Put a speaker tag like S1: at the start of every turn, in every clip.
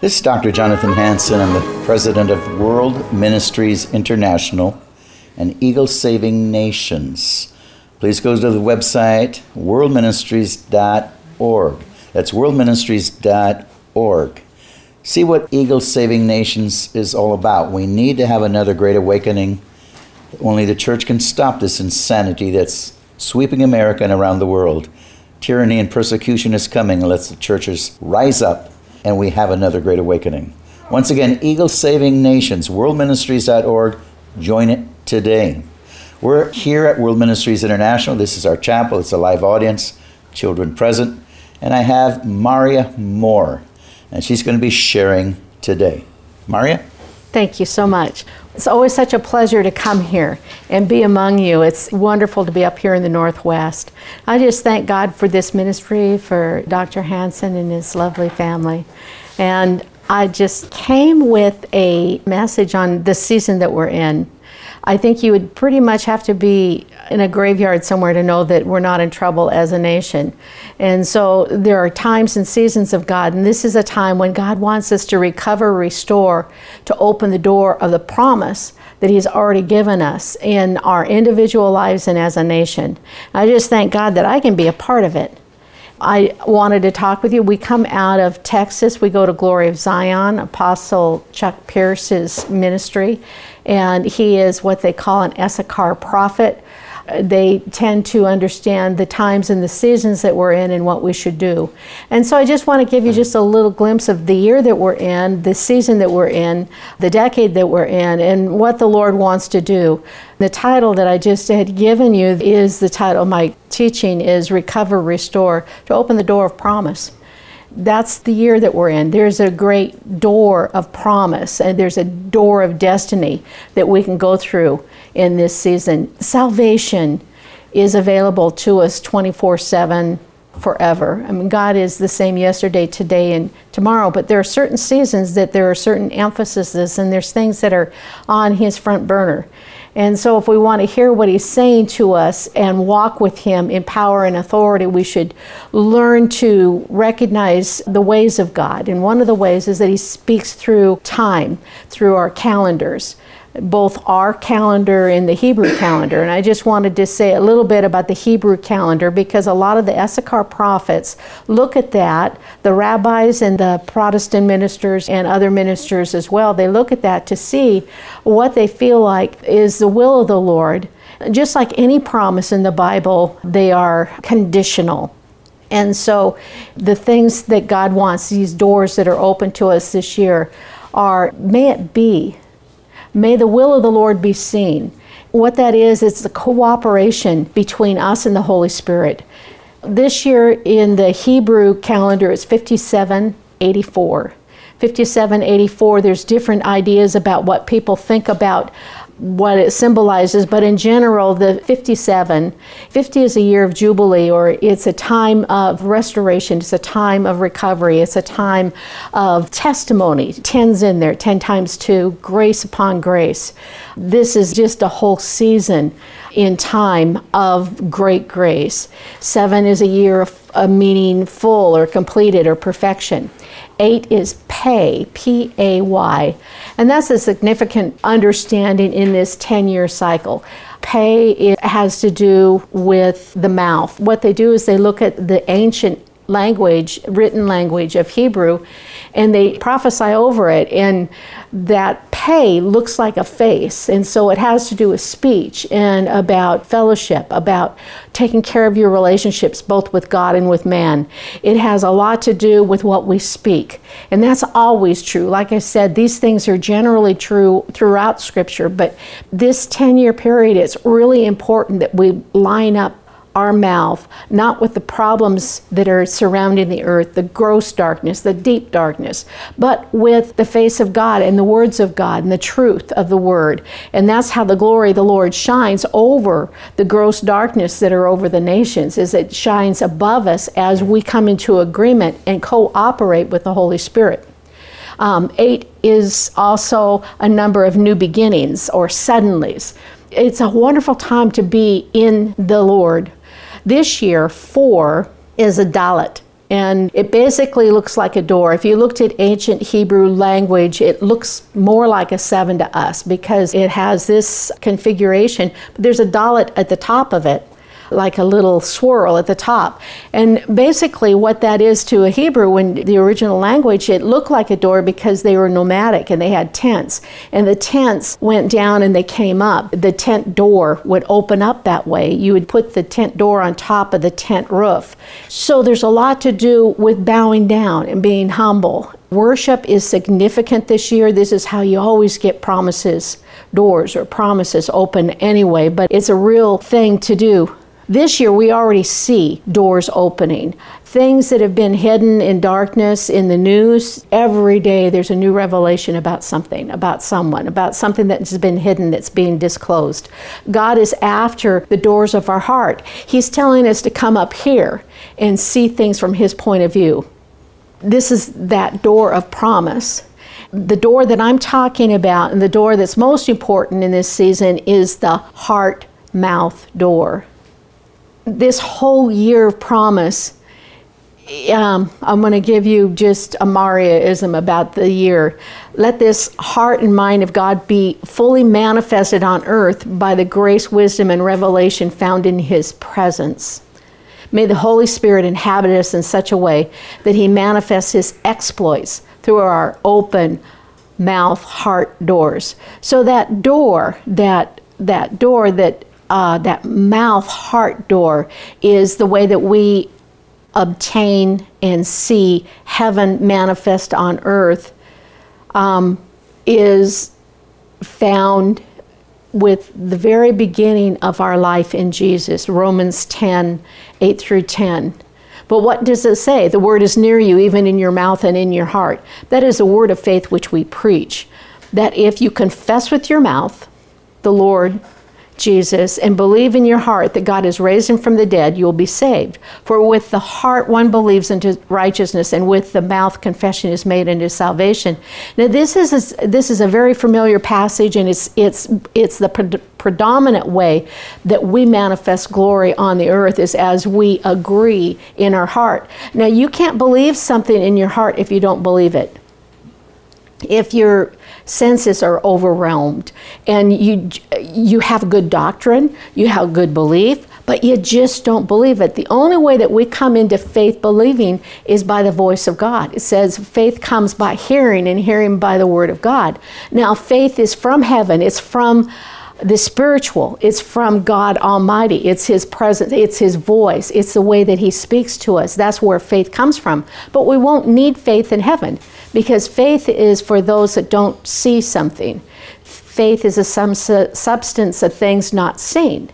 S1: This is Dr. Jonathan Hansen. I'm the president of World Ministries International and Eagle Saving Nations. Please go to the website worldministries.org. That's worldministries.org. See what Eagle Saving Nations is all about. We need to have another great awakening. Only the church can stop this insanity that's sweeping America and around the world. Tyranny and persecution is coming unless the churches rise up and we have another great awakening. Once again, Eagle Saving Nations, worldministries.org. Join it today. We're here at World Ministries International. This is our chapel, it's a live audience, children present. And I have Marya Moore, and she's going to be sharing today. Marya?
S2: Thank you so much. It's always such a pleasure to come here and be among you. It's wonderful to be up here in the Northwest. I just thank God for this ministry, for Dr. Hansen and his lovely family. And I just came with a message on the season that we're in. I think you would pretty much have to be in a graveyard somewhere to know that we're not in trouble as a nation. And so there are times and seasons of God, and this is a time when God wants us to recover, restore, to open the door of the promise that He's already given us in our individual lives and as a nation. I just thank God that I can be a part of it. I wanted to talk with you. We come out of Texas. We go to Glory of Zion, Apostle Chuck Pierce's ministry, and he is what they call an Issachar prophet they tend to understand the times and the seasons that we're in and what we should do. And so I just want to give you just a little glimpse of the year that we're in, the season that we're in, the decade that we're in, and what the Lord wants to do. The title that I just had given you is the title of my teaching is Recover, Restore, to open the door of promise that's the year that we're in. There's a great door of promise and there's a door of destiny that we can go through in this season. Salvation is available to us 24 7 forever. I mean, God is the same yesterday, today, and tomorrow, but there are certain seasons that there are certain emphases and there's things that are on His front burner. And so, if we want to hear what he's saying to us and walk with him in power and authority, we should learn to recognize the ways of God. And one of the ways is that he speaks through time, through our calendars both our calendar and the Hebrew calendar. And I just wanted to say a little bit about the Hebrew calendar because a lot of the Issachar prophets look at that, the rabbis and the Protestant ministers and other ministers as well, they look at that to see what they feel like is the will of the Lord. Just like any promise in the Bible, they are conditional. And so the things that God wants, these doors that are open to us this year, are may it be May the will of the Lord be seen. What that is, it's the cooperation between us and the Holy Spirit. This year in the Hebrew calendar, it's 5784. 5784, there's different ideas about what people think about what it symbolizes, but in general, the 57, 50 is a year of jubilee, or it's a time of restoration, it's a time of recovery, it's a time of testimony. 10's in there, 10 times 2, grace upon grace. This is just a whole season in time of great grace. Seven is a year of a meaning full or completed or perfection. Eight is pay, P A Y. And that's a significant understanding in this 10 year cycle. Pay has to do with the mouth. What they do is they look at the ancient language, written language of Hebrew, and they prophesy over it. And that pay looks like a face. And so it has to do with speech and about fellowship, about taking care of your relationships both with God and with man. It has a lot to do with what we speak. And that's always true. Like I said, these things are generally true throughout Scripture, but this 10 year period, it's really important that we line up our mouth, not with the problems that are surrounding the earth, the gross darkness, the deep darkness, but with the face of God and the words of God and the truth of the word. And that's how the glory of the Lord shines over the gross darkness that are over the nations, is it shines above us as we come into agreement and cooperate with the Holy Spirit. Um, eight is also a number of new beginnings or suddenlies. It's a wonderful time to be in the Lord this year, four is a Dalet. And it basically looks like a door. If you looked at ancient Hebrew language, it looks more like a seven to us because it has this configuration. But there's a dalet at the top of it like a little swirl at the top. And basically, what that is to a Hebrew, in the original language, it looked like a door because they were nomadic and they had tents. And the tents went down and they came up. The tent door would open up that way. You would put the tent door on top of the tent roof. So there's a lot to do with bowing down and being humble. Worship is significant this year. This is how you always get promises, doors or promises open anyway, but it's a real thing to do. This year, we already see doors opening. Things that have been hidden in darkness in the news, every day there's a new revelation about something, about someone, about something that's been hidden that's being disclosed. God is after the doors of our heart. He's telling us to come up here and see things from His point of view. This is that door of promise. The door that I'm talking about, and the door that's most important in this season, is the heart mouth door this whole year of promise, um, I'm going to give you just a Maryaism about the year. Let this heart and mind of God be fully manifested on earth by the grace, wisdom, and revelation found in His presence. May the Holy Spirit inhabit us in such a way that He manifests His exploits through our open mouth, heart doors. So that door, that that door that uh, that mouth heart door is the way that we obtain and see heaven manifest on earth um, is found with the very beginning of our life in Jesus, Romans 10 8 through 10. But what does it say? The word is near you, even in your mouth and in your heart. That is a word of faith which we preach. That if you confess with your mouth the Lord Jesus and believe in your heart that God has raised him from the dead, you will be saved. For with the heart one believes into righteousness, and with the mouth confession is made into salvation. Now, this is a, this is a very familiar passage, and it's it's it's the pre- predominant way that we manifest glory on the earth is as we agree in our heart. Now, you can't believe something in your heart if you don't believe it. If you're senses are overwhelmed and you you have good doctrine, you have good belief, but you just don't believe it. The only way that we come into faith believing is by the voice of God. It says faith comes by hearing and hearing by the word of God. Now faith is from heaven. It's from the spiritual it's from god almighty it's his presence it's his voice it's the way that he speaks to us that's where faith comes from but we won't need faith in heaven because faith is for those that don't see something. Faith is a substance of things not seen.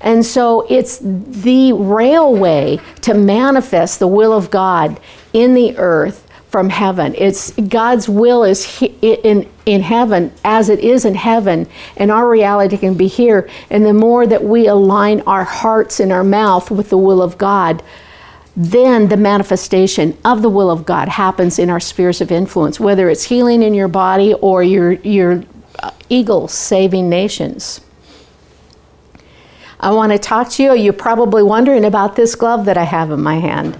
S2: And so it's the railway to manifest the will of God in the earth from heaven. It's God's will is in in heaven as it is in heaven, and our reality can be here. And the more that we align our hearts and our mouth with the will of God, then the manifestation of the will of God happens in our spheres of influence, whether it's healing in your body or your, your uh, eagles saving nations. I want to talk to you. You're probably wondering about this glove that I have in my hand.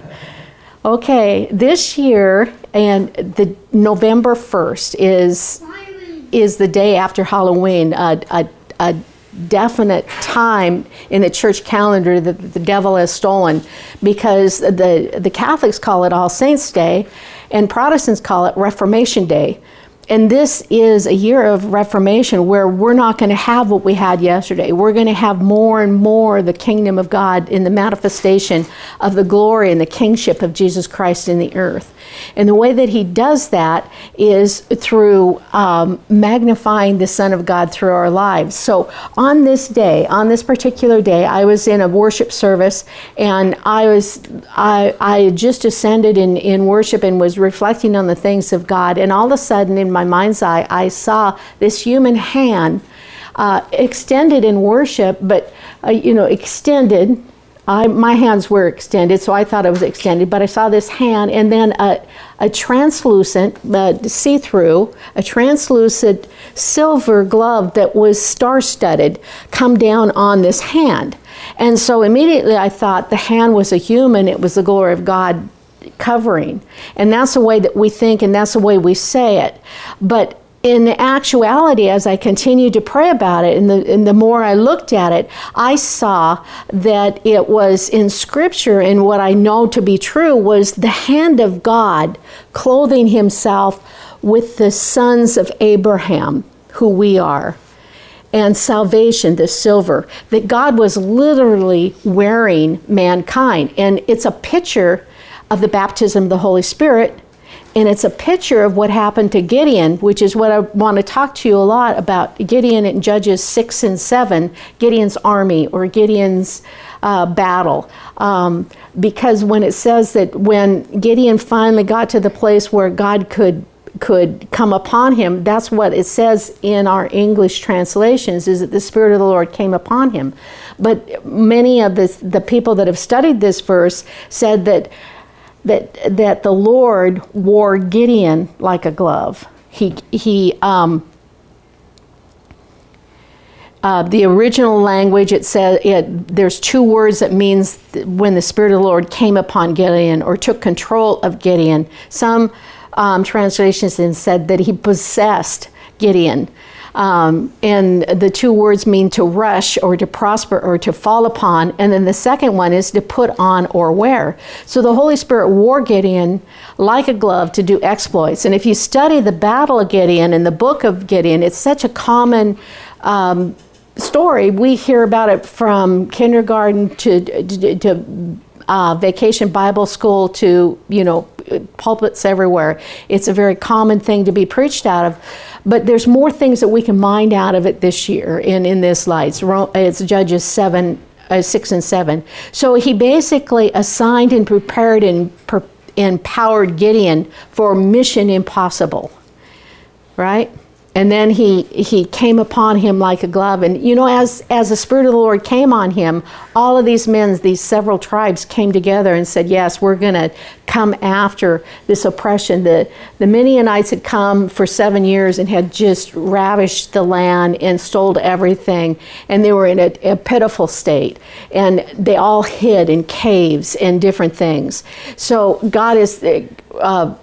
S2: Okay, this year and the November 1st is is the day after Halloween. a, a definite time in the church calendar that the devil has stolen because the, the Catholics call it All Saints' Day and Protestants call it Reformation Day. And this is a year of reformation where we're not going to have what we had yesterday. We're going to have more and more the kingdom of God in the manifestation of the glory and the kingship of Jesus Christ in the earth. And the way that he does that is through um, magnifying the Son of God through our lives. So on this day, on this particular day, I was in a worship service and I was I, I had just ascended in, in worship and was reflecting on the things of God. And all of a sudden in my mind's eye, I saw this human hand uh, extended in worship, but uh, you know, extended I, my hands were extended, so I thought it was extended, but I saw this hand and then a, a translucent, uh, see through, a translucent silver glove that was star studded come down on this hand. And so immediately I thought the hand was a human, it was the glory of God covering. And that's the way that we think and that's the way we say it. But in actuality, as I continued to pray about it, and the, and the more I looked at it, I saw that it was in Scripture, and what I know to be true was the hand of God clothing Himself with the sons of Abraham, who we are, and salvation, the silver, that God was literally wearing mankind. And it's a picture of the baptism of the Holy Spirit and it's a picture of what happened to Gideon, which is what I want to talk to you a lot about Gideon in Judges 6 and 7, Gideon's army or Gideon's uh, battle. Um, because when it says that when Gideon finally got to the place where God could could come upon him that's what it says in our english translations is that the spirit of the lord came upon him but many of the, the people that have studied this verse said that that that the Lord wore Gideon like a glove. He he. Um, uh, the original language it says it, there's two words that means when the spirit of the Lord came upon Gideon or took control of Gideon. Some um, translations said that he possessed Gideon. Um, and the two words mean to rush or to prosper or to fall upon. And then the second one is to put on or wear. So the Holy Spirit wore Gideon like a glove to do exploits. And if you study the battle of Gideon in the book of Gideon, it's such a common um, story. We hear about it from kindergarten to, to, to uh, vacation Bible school to, you know, pulpits everywhere. It's a very common thing to be preached out of. But there's more things that we can mine out of it this year in, in this light. It's Judges 7, uh, 6 and 7. So he basically assigned and prepared and empowered Gideon for mission impossible. Right? And then he he came upon him like a glove. And you know as as the spirit of the lord came on him all of these men these several tribes came together and said yes we're going to come after this oppression. The the midianites had come for seven years and had just ravished the land and stole everything. And they were in a, a pitiful state. And they all hid in caves and different things. So god is uh,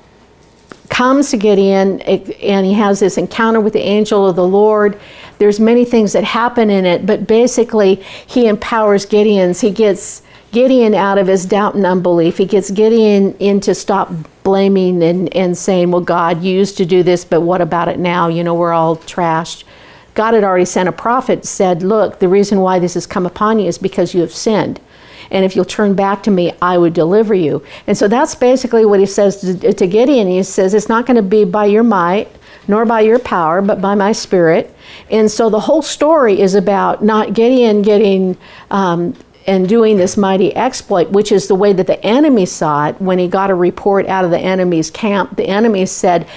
S2: comes to Gideon and he has this encounter with the angel of the Lord. There's many things that happen in it, but basically he empowers Gideon's. He gets Gideon out of his doubt and unbelief. He gets Gideon into stop blaming and, and saying, well, God used to do this, but what about it now? You know, we're all trashed. God had already sent a prophet, said, look, the reason why this has come upon you is because you have sinned and if you'll turn back to me, I would deliver you. And so that's basically what he says to, to Gideon. He says, It's not going to be by your might, nor by your power, but by my spirit. And so the whole story is about not Gideon getting. Um, and doing this mighty exploit, which is the way that the enemy saw it when he got a report out of the enemy's camp. The enemy said,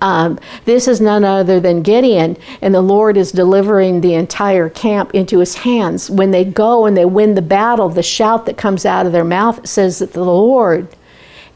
S2: um, this is none other than Gideon, and the Lord is delivering the entire camp into his hands. When they go and they win the battle, the shout that comes out of their mouth says that the Lord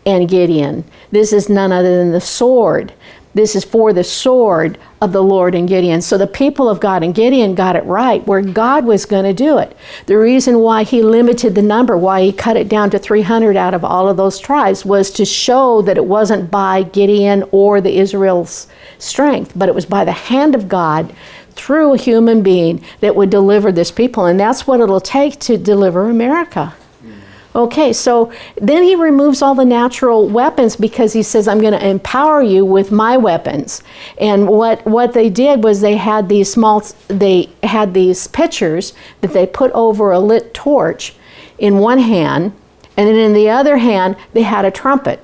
S2: and Gideon. This is none other than the sword this is for the sword of the Lord and Gideon. So the people of God and Gideon got it right where God was going to do it. The reason why he limited the number, why he cut it down to 300 out of all of those tribes, was to show that it wasn't by Gideon or the Israel's strength, but it was by the hand of God through a human being that would deliver this people. And that's what it'll take to deliver America. Okay, so then he removes all the natural weapons because he says, I'm going to empower you with my weapons. And what, what they did was they had these small, they had these pitchers that they put over a lit torch in one hand, and then in the other hand, they had a trumpet.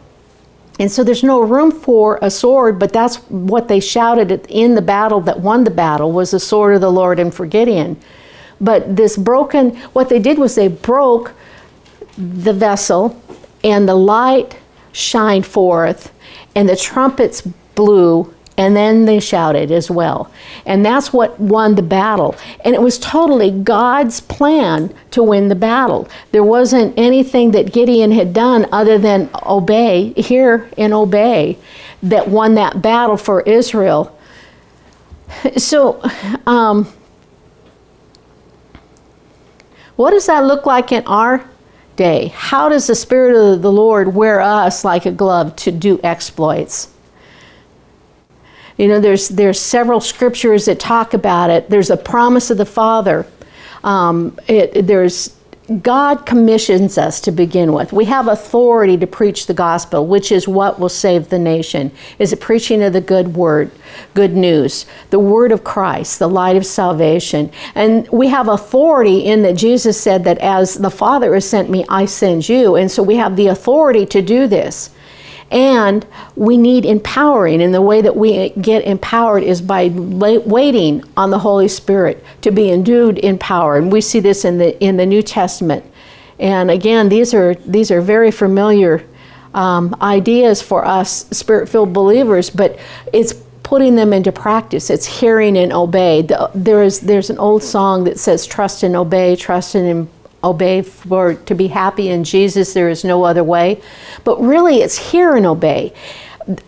S2: And so there's no room for a sword, but that's what they shouted in the battle that won the battle was the sword of the Lord and for Gideon. But this broken, what they did was they broke the vessel, and the light shined forth, and the trumpets blew, and then they shouted as well. And that's what won the battle. And it was totally God's plan to win the battle. There wasn't anything that Gideon had done other than obey, hear and obey, that won that battle for Israel. So, um, what does that look like in our day. How does the Spirit of the Lord wear us like a glove to do exploits? You know, there's there's several scriptures that talk about it. There's a promise of the Father. Um, it, there's God commissions us to begin with. We have authority to preach the gospel, which is what will save the nation. Is it preaching of the good word, good news, the word of Christ, the light of salvation. And we have authority in that Jesus said that as the Father has sent me, I send you. And so we have the authority to do this. And we need empowering, and the way that we get empowered is by waiting on the Holy Spirit to be endued in power. And we see this in the in the New Testament. And again, these are these are very familiar um, ideas for us spirit-filled believers, but it's putting them into practice. It's hearing and obey. The, there is there's an old song that says, "Trust and obey, trust and obey for to be happy in Jesus there is no other way. But really it's hear and obey.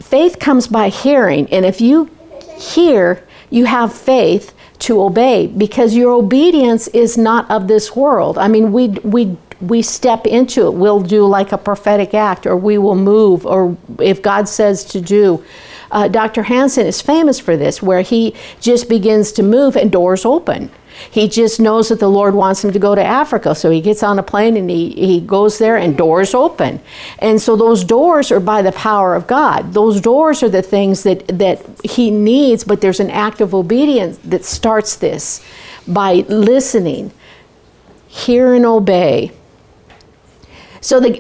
S2: Faith comes by hearing and if you hear you have faith to obey because your obedience is not of this world. I mean we we we step into it. We'll do like a prophetic act or we will move or if god says to do. Uh, dr hansen is famous for this where he just begins to move and doors open he just knows that the Lord wants him to go to Africa. So he gets on a plane and he, he goes there and doors open. And so those doors are by the power of God. Those doors are the things that, that he needs, but there's an act of obedience that starts this by listening, hear and obey. So the,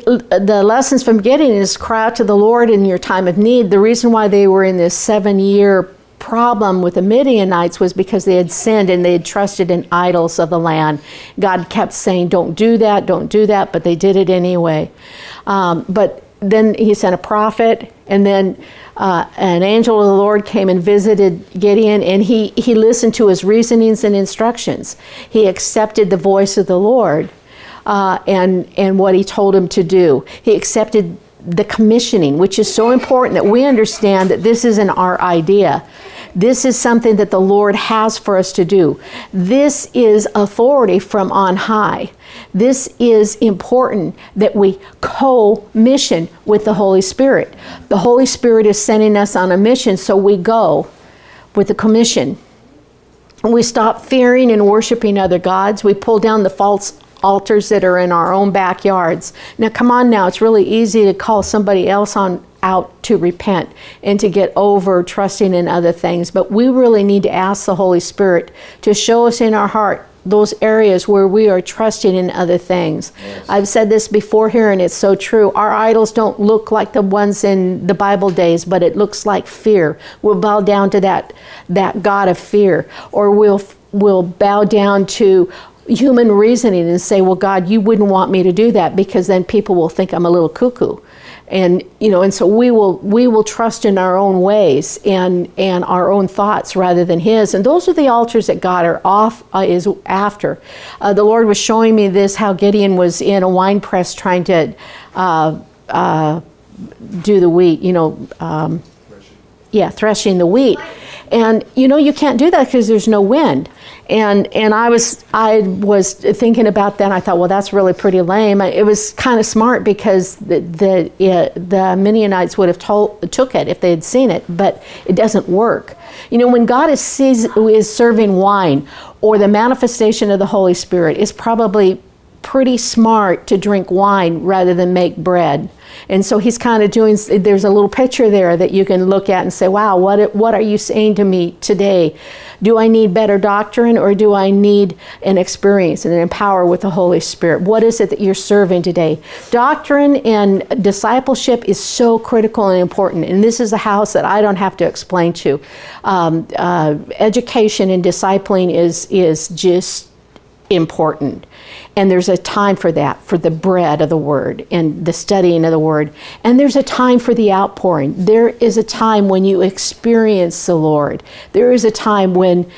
S2: the lessons from Gideon is cry out to the Lord in your time of need. The reason why they were in this seven year problem with the Midianites was because they had sinned and they had trusted in idols of the land. God kept saying, Don't do that, don't do that, but they did it anyway. Um, but then he sent a prophet, and then uh, an angel of the Lord came and visited Gideon, and he, he listened to his reasonings and instructions. He accepted the voice of the Lord uh, and, and what he told him to do. He accepted the commissioning, which is so important that we understand that this isn't our idea. This is something that the Lord has for us to do. This is authority from on high. This is important that we co mission with the Holy Spirit. The Holy Spirit is sending us on a mission, so we go with the commission. We stop fearing and worshiping other gods. We pull down the false altars that are in our own backyards. Now, come on now, it's really easy to call somebody else on out to repent and to get over trusting in other things. But we really need to ask the Holy Spirit to show us in our heart those areas where we are trusting in other things. Yes. I've said this before here, and it's so true. Our idols don't look like the ones in the Bible days, but it looks like fear. We'll bow down to that that God of fear, or we'll we'll bow down to human reasoning and say, "Well, God, you wouldn't want me to do that because then people will think I'm a little cuckoo." and you know and so we will we will trust in our own ways and and our own thoughts rather than his. And those are the altars that god are off uh, is after. Uh, the lord was showing me this how gideon was in a wine press trying to uh, uh do the wheat you know um, yeah threshing the wheat and you know you can't do that because there's no wind and and I was I was thinking about that. I thought, well, that's really pretty lame. It was kind of smart because the the, it, the Midianites would have told, took it if they had seen it, but it doesn't work. You know, when God is sees, is serving wine or the manifestation of the Holy Spirit, is probably pretty smart to drink wine rather than make bread. And so he's kind of doing, there's a little picture there that you can look at and say, wow, what, what are you saying to me today? Do I need better doctrine or do I need an experience and an empower with the Holy Spirit? What is it that you're serving today? Doctrine and discipleship is so critical and important. And this is a house that I don't have to explain to. Um, uh, education and discipling is, is just important. And there's a time for that, for the bread of the word and the studying of the word. And there's a time for the outpouring. There is a time when you experience the Lord. There is a time when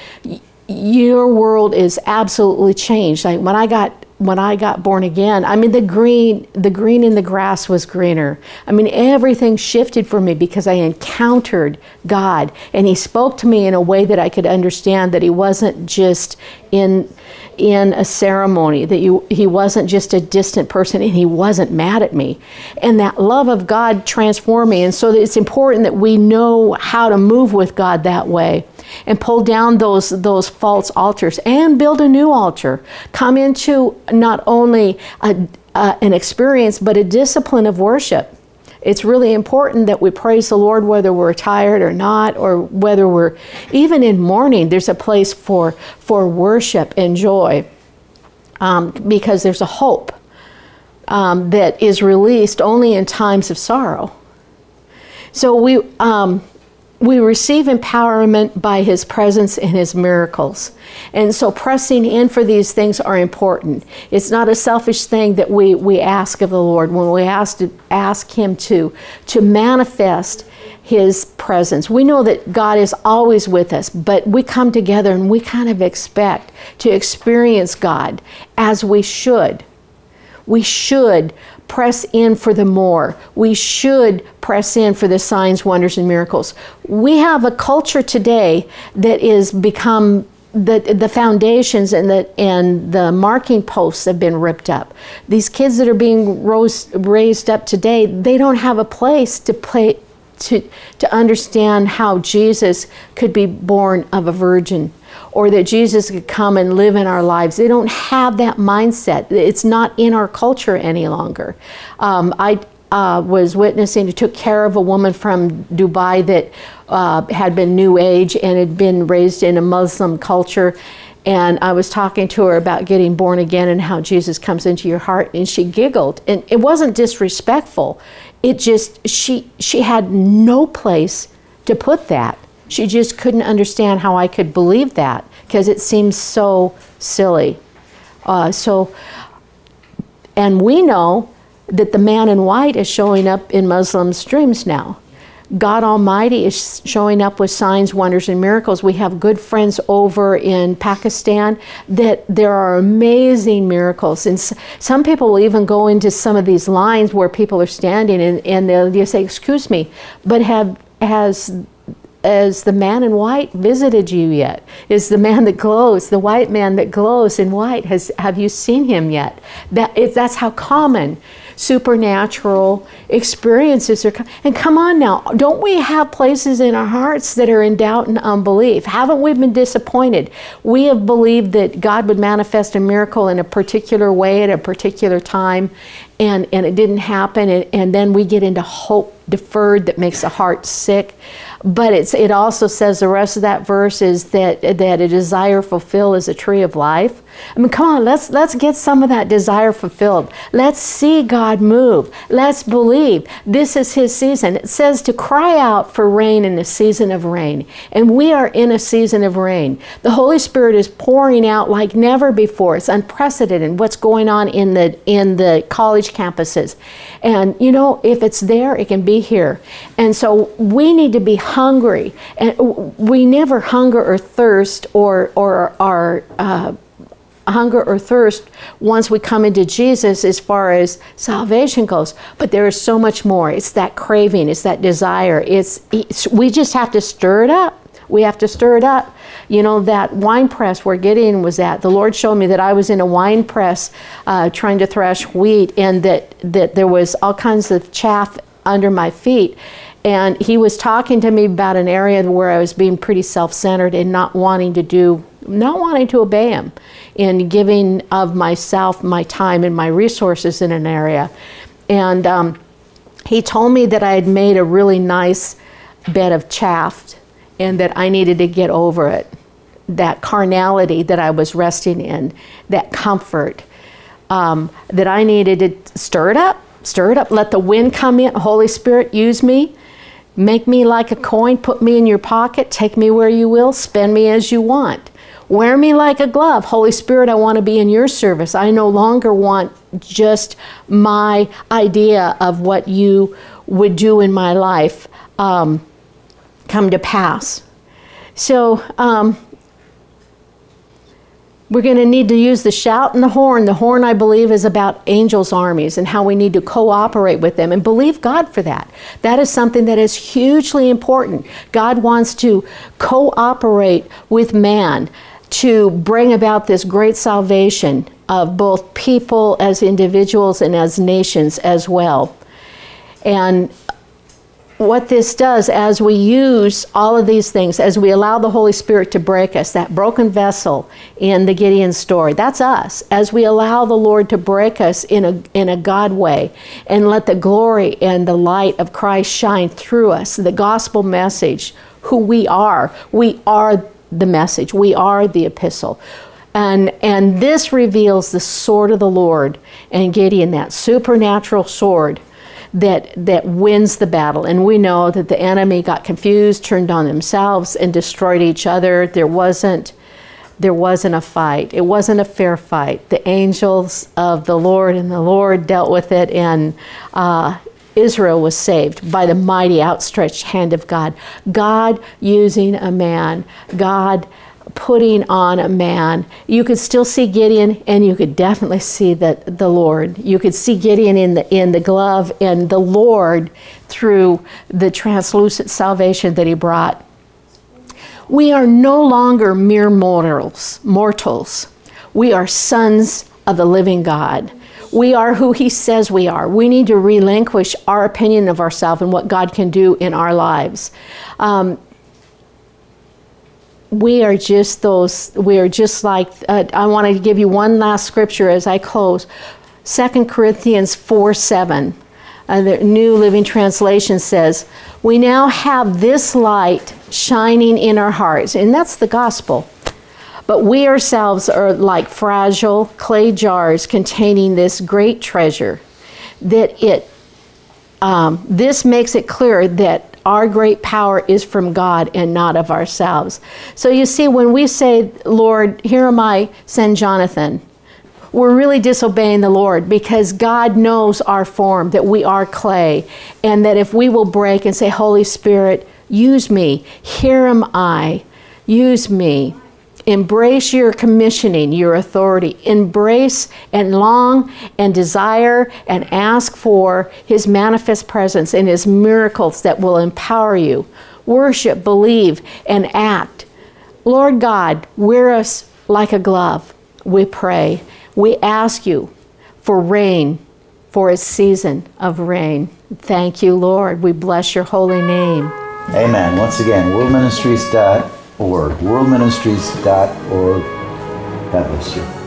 S2: your world is absolutely changed. Like when I got when I got born again, I mean the green the green in the grass was greener. I mean everything shifted for me because I encountered God and he spoke to me in a way that I could understand that he wasn't just in in a ceremony that you he wasn't just a distant person and he wasn't mad at me. And that love of god transformed me. And so it's important that we know how to move with god that way and pull down those those false altars and build a new altar. Come into not only a, an experience but a discipline of worship it's really important that we praise the Lord whether we're tired or not, or whether we're even in mourning. There's a place for for worship and joy um, because there's a hope um, that is released only in times of sorrow. So we um, we receive empowerment by his presence and his miracles. And so pressing in for these things are important. It's not a selfish thing that we, we ask of the Lord when we ask to ask him to to manifest his presence. We know that God is always with us, but we come together and we kind of expect to experience God as we should. We should press in for the more. We should press in for the signs, wonders, and miracles. We have a culture today that is become the the foundations and the and the marking posts have been ripped up. These kids that are being rose, raised up today, they don't have a place to play to to understand how Jesus could be born of a virgin or that Jesus could come and live in our lives. They don't have that mindset. It's not in our culture any longer. Um, I uh, was witnessing, took care of a woman from Dubai that uh, had been New Age and had been raised in a Muslim culture. And I was talking to her about getting born again and how Jesus comes into your heart, and she giggled. And it wasn't disrespectful. It just she she had no place to put that. She just couldn't understand how I could believe that because it seems so silly. Uh, so, and we know that the man in white is showing up in Muslims' dreams now. God Almighty is showing up with signs, wonders, and miracles. We have good friends over in Pakistan that there are amazing miracles. And some people will even go into some of these lines where people are standing and, and they'll, they'll say, Excuse me, but have has has the man in white visited you yet? Is the man that glows, the white man that glows in white, has have you seen him yet? That is, that's how common supernatural experiences are. And come on now, don't we have places in our hearts that are in doubt and unbelief? Haven't we been disappointed? We have believed that God would manifest a miracle in a particular way at a particular time, and, and it didn't happen, and, and then we get into hope deferred that makes the heart sick. But it's, it also says the rest of that verse is that, that a desire fulfilled is a tree of life. I mean, come on, let's, let's get some of that desire fulfilled. Let's see God move. Let's believe this is His season. It says to cry out for rain in the season of rain. And we are in a season of rain. The Holy Spirit is pouring out like never before. It's unprecedented what's going on in the, in the college campuses. And, you know, if it's there, it can be here. And so we need to be hungry. And we never hunger or thirst or, or are. Uh, hunger or thirst once we come into Jesus as far as salvation goes. But there is so much more. It's that craving, it's that desire. It's, it's, we just have to stir it up. We have to stir it up. You know, that wine press where Gideon was at, the Lord showed me that I was in a wine press uh, trying to thresh wheat and that, that there was all kinds of chaff under my feet. And he was talking to me about an area where I was being pretty self centered and not wanting to do, not wanting to obey him in giving of myself, my time, and my resources in an area. And um, he told me that I had made a really nice bed of chaff and that I needed to get over it. That carnality that I was resting in, that comfort, um, that I needed to stir it up, stir it up, let the wind come in. Holy Spirit, use me. Make me like a coin, put me in your pocket, take me where you will, spend me as you want. Wear me like a glove. Holy Spirit, I want to be in your service. I no longer want just my idea of what you would do in my life um, come to pass. So, um, We're going to need to use the shout and the horn. The horn, I believe, is about angels' armies and how we need to cooperate with them and believe God for that. That is something that is hugely important. God wants to cooperate with man to bring about this great salvation of both people as individuals and as nations as well. And what this does as we use all of these things, as we allow the Holy Spirit to break us, that broken vessel in the Gideon story, that's us. As we allow the Lord to break us in a, in a God way and let the glory and the light of Christ shine through us, the gospel message, who we are, we are the message, we are the epistle. And, and this reveals the sword of the Lord and Gideon, that supernatural sword that that wins the battle. And we know that the enemy got confused, turned on themselves, and destroyed each other. There wasn't there wasn't a fight. It wasn't a fair fight. The angels of the Lord and the Lord dealt with it, and uh, Israel was saved by the mighty outstretched hand of God. God using a man. God putting on a man. You could still see Gideon, and you could definitely see the, the Lord. You could see Gideon in the in the glove and the Lord through the translucent salvation that he brought. We are no longer mere mortals, mortals. We are sons of the living God. We are who He says we are. We need to relinquish our opinion of ourselves and what God can do in our lives. Um, we are just those we are just like uh, i want to give you one last scripture as i close 2 corinthians 4 7 uh, the new living translation says we now have this light shining in our hearts and that's the gospel but we ourselves are like fragile clay jars containing this great treasure that it um, this makes it clear that our great power is from God and not of ourselves. So you see, when we say, Lord, here am I, send Jonathan, we're really disobeying the Lord because God knows our form, that we are clay, and that if we will break and say, Holy Spirit, use me, here am I, use me, Embrace your commissioning, your authority. Embrace and long and desire and ask for His manifest presence and His miracles that will empower you. Worship, believe, and act. Lord God, wear us like a glove, we pray. We ask you for rain, for a season of rain. Thank you, Lord. We bless your holy name.
S1: Amen. Once again, World Ministries org, worldministries.org. God bless you.